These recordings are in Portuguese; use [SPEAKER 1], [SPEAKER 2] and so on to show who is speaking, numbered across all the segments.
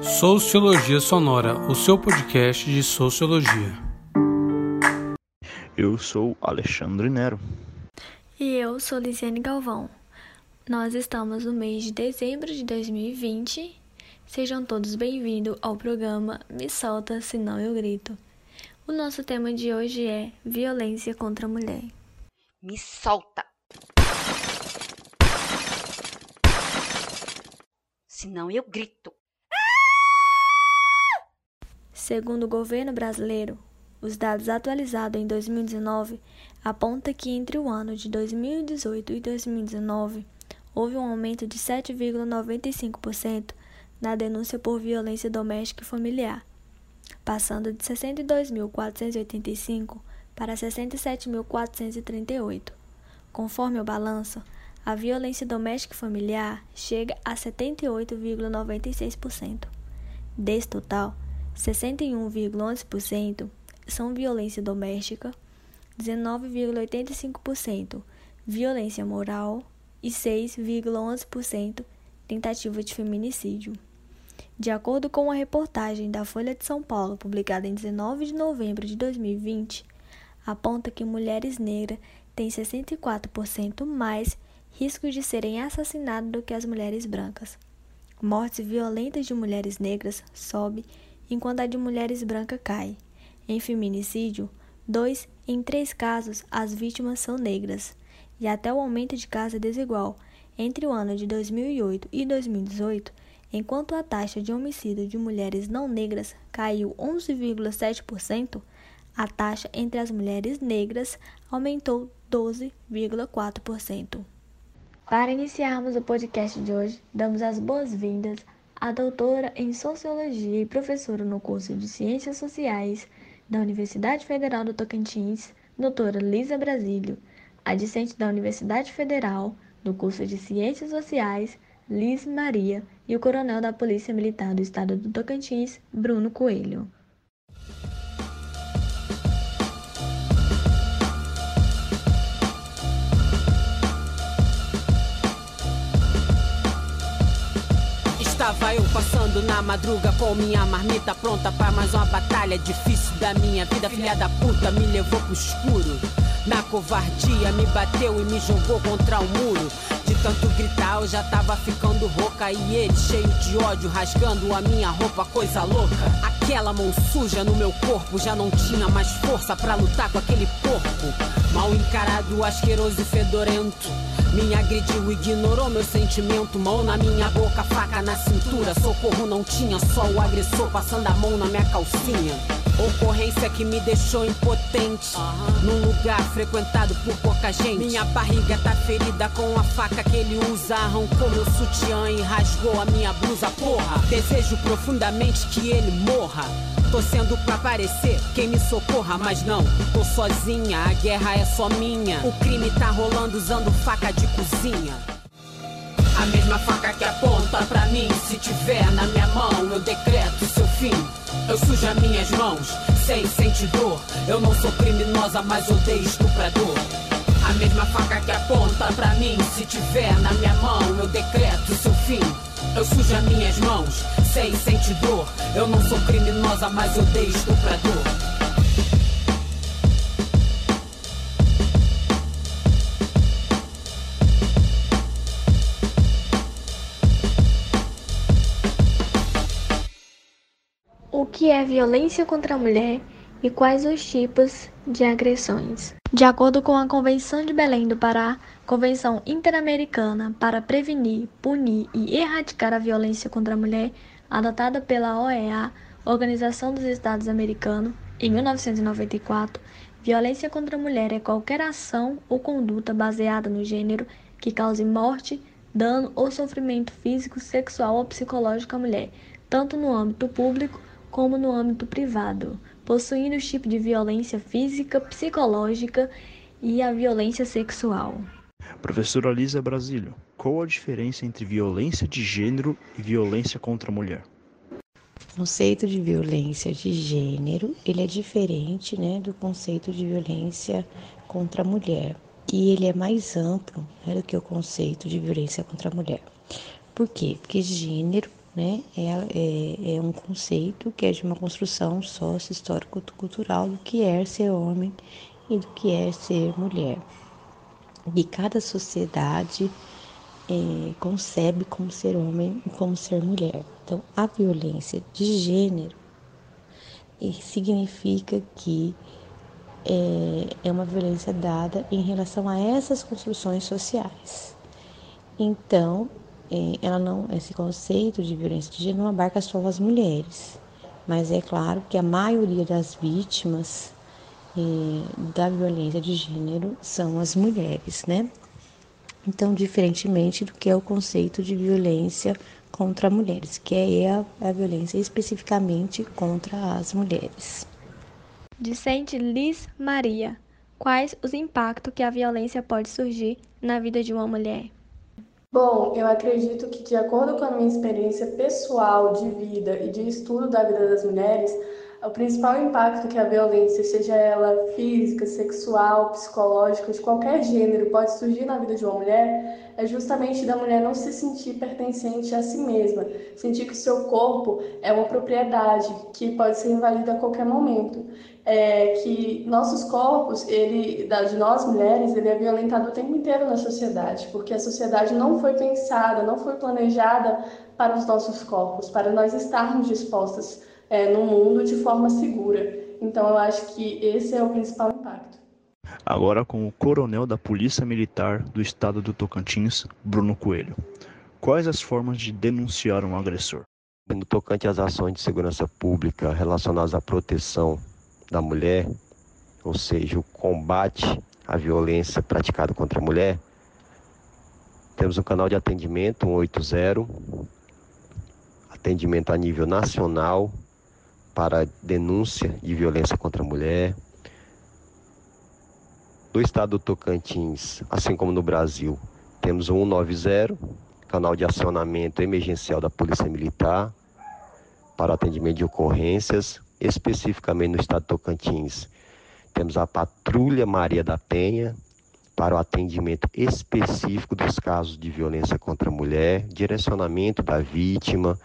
[SPEAKER 1] Sociologia Sonora, o seu podcast de sociologia.
[SPEAKER 2] Eu sou Alexandre Nero.
[SPEAKER 3] E eu sou Lisiane Galvão. Nós estamos no mês de dezembro de 2020. Sejam todos bem-vindos ao programa Me Solta Senão Eu Grito. O nosso tema de hoje é violência contra a mulher.
[SPEAKER 4] Me solta! Senão eu grito.
[SPEAKER 3] Segundo o governo brasileiro, os dados atualizados em 2019 apontam que entre o ano de 2018 e 2019 houve um aumento de 7,95% na denúncia por violência doméstica e familiar, passando de 62.485 para 67.438. Conforme o balanço, a violência doméstica familiar chega a 78,96%. Desse total, 61,11% são violência doméstica, 19,85% violência moral e 6,11% tentativa de feminicídio. De acordo com uma reportagem da Folha de São Paulo, publicada em 19 de novembro de 2020, aponta que mulheres negras têm 64% mais risco de serem assassinadas do que as mulheres brancas. Mortes violentas de mulheres negras sobe enquanto a de mulheres brancas cai. Em feminicídio, dois em três casos as vítimas são negras, e até o aumento de casa é desigual. Entre o ano de 2008 e 2018, enquanto a taxa de homicídio de mulheres não negras caiu 11,7%, a taxa entre as mulheres negras aumentou 12,4%. Para iniciarmos o podcast de hoje, damos as boas-vindas a doutora em Sociologia e professora no curso de Ciências Sociais da Universidade Federal do Tocantins, doutora Lisa Brasílio, a discente da Universidade Federal do curso de Ciências Sociais, Liz Maria, e o coronel da Polícia Militar do Estado do Tocantins, Bruno Coelho.
[SPEAKER 5] Estava eu passando na madruga com minha marmita pronta para mais uma batalha difícil da minha vida. Filha da puta me levou pro escuro. Na covardia me bateu e me jogou contra o muro. De tanto gritar eu já tava ficando rouca e ele cheio de ódio rasgando a minha roupa, coisa louca. Aquela mão suja no meu corpo já não tinha mais força para lutar com aquele porco. Mal encarado, asqueroso e fedorento. Me agrediu, ignorou meu sentimento. Mão na minha boca, faca na cintura. Socorro não tinha, só o agressor passando a mão na minha calcinha. Ocorrência que me deixou impotente. Num lugar frequentado por pouca gente. Minha barriga tá ferida com a faca que ele usa. Arrancou meu sutiã e rasgou a minha blusa, porra. Desejo profundamente que ele morra. Torcendo pra aparecer quem me socorra, mas não, tô sozinha, a guerra é só minha. O crime tá rolando usando faca de cozinha. A mesma faca que aponta pra mim, se tiver na minha mão, eu decreto seu fim. Eu sujo as minhas mãos, sem sentir dor. Eu não sou criminosa, mas odeio estuprador. A mesma faca que aponta pra mim, se tiver na minha mão, eu decreto seu fim. Eu sujo as minhas mãos, sem sentir dor. Eu não sou criminosa, mas odeio estuprador.
[SPEAKER 3] Que é violência contra a mulher e quais os tipos de agressões? De acordo com a Convenção de Belém do Pará, Convenção Interamericana para Prevenir, Punir e Erradicar a Violência contra a Mulher, adotada pela OEA, Organização dos Estados Americanos, em 1994, violência contra a mulher é qualquer ação ou conduta baseada no gênero que cause morte, dano ou sofrimento físico, sexual ou psicológico à mulher, tanto no âmbito público como no âmbito privado, possuindo os tipos de violência física, psicológica e a violência sexual.
[SPEAKER 2] Professora Lisa Brasílio, qual a diferença entre violência de gênero e violência contra a mulher?
[SPEAKER 6] O conceito de violência de gênero, ele é diferente, né, do conceito de violência contra a mulher. E ele é mais amplo né, do que o conceito de violência contra a mulher. Por quê? Porque gênero né, é, é, é um conceito que é de uma construção sócio-histórico-cultural do que é ser homem e do que é ser mulher. E cada sociedade é, concebe como ser homem e como ser mulher. Então, a violência de gênero significa que é, é uma violência dada em relação a essas construções sociais. Então, é, ela não, esse conceito de violência de gênero não abarca só as mulheres, mas é claro que a maioria das vítimas é, da violência de gênero são as mulheres, né? Então, diferentemente do que é o conceito de violência contra mulheres, que é a, a violência especificamente contra as mulheres.
[SPEAKER 3] Dicente Liz Maria, quais os impactos que a violência pode surgir na vida de uma mulher?
[SPEAKER 7] Bom, eu acredito que, de acordo com a minha experiência pessoal de vida e de estudo da vida das mulheres, o principal impacto que a violência, seja ela física, sexual, psicológica, de qualquer gênero, pode surgir na vida de uma mulher, é justamente da mulher não se sentir pertencente a si mesma, sentir que o seu corpo é uma propriedade que pode ser invadida a qualquer momento. É, que nossos corpos, ele, de nós mulheres, ele é violentado o tempo inteiro na sociedade, porque a sociedade não foi pensada, não foi planejada para os nossos corpos, para nós estarmos dispostas é, no mundo de forma segura. Então, eu acho que esse é o principal impacto.
[SPEAKER 2] Agora com o coronel da Polícia Militar do Estado do Tocantins, Bruno Coelho. Quais as formas de denunciar um agressor?
[SPEAKER 8] No tocante às ações de segurança pública relacionadas à proteção da mulher, ou seja, o combate à violência praticada contra a mulher, temos um canal de atendimento 180, atendimento a nível nacional para denúncia de violência contra a mulher. No estado do Tocantins, assim como no Brasil, temos o 190, canal de acionamento emergencial da Polícia Militar para atendimento de ocorrências, especificamente no estado do Tocantins. Temos a Patrulha Maria da Penha para o atendimento específico dos casos de violência contra a mulher, direcionamento da vítima,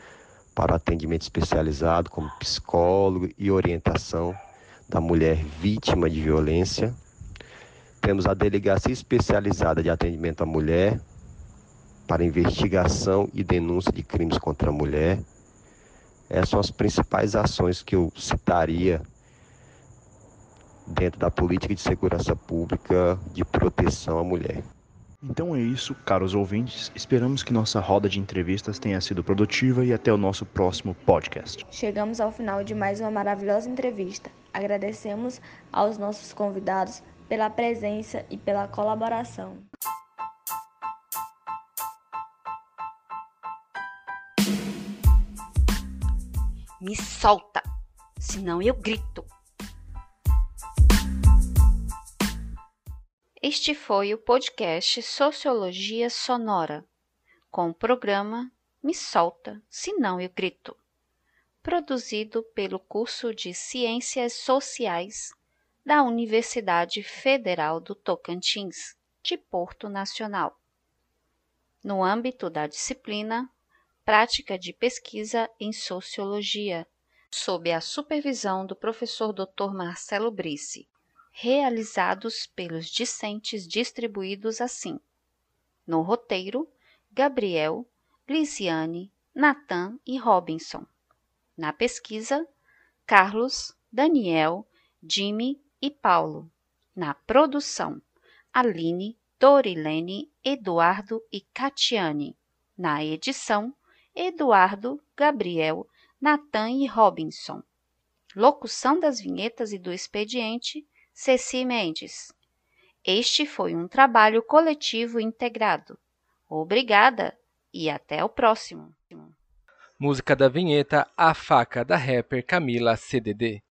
[SPEAKER 8] para atendimento especializado, como psicólogo e orientação da mulher vítima de violência. Temos a Delegacia Especializada de Atendimento à Mulher para investigação e denúncia de crimes contra a mulher. Essas são as principais ações que eu citaria dentro da política de segurança pública de proteção à mulher.
[SPEAKER 2] Então é isso, caros ouvintes. Esperamos que nossa roda de entrevistas tenha sido produtiva e até o nosso próximo podcast.
[SPEAKER 3] Chegamos ao final de mais uma maravilhosa entrevista. Agradecemos aos nossos convidados pela presença e pela colaboração.
[SPEAKER 4] Me solta, senão eu grito. Este foi o podcast Sociologia Sonora, com o programa Me Solta, Senão Eu Grito, produzido pelo curso de Ciências Sociais da Universidade Federal do Tocantins, de Porto Nacional, no âmbito da disciplina Prática de Pesquisa em Sociologia, sob a supervisão do professor Dr. Marcelo Brice realizados pelos discentes distribuídos assim: no roteiro, Gabriel, Lisiane, Natan e Robinson. Na pesquisa, Carlos, Daniel, Jimmy e Paulo. Na produção, Aline, Dorilene, Eduardo e Catiane. Na edição, Eduardo, Gabriel, Natan e Robinson. Locução das vinhetas e do expediente, Ceci Mendes. Este foi um trabalho coletivo integrado. Obrigada e até o próximo.
[SPEAKER 1] Música da vinheta A Faca da rapper Camila CDD.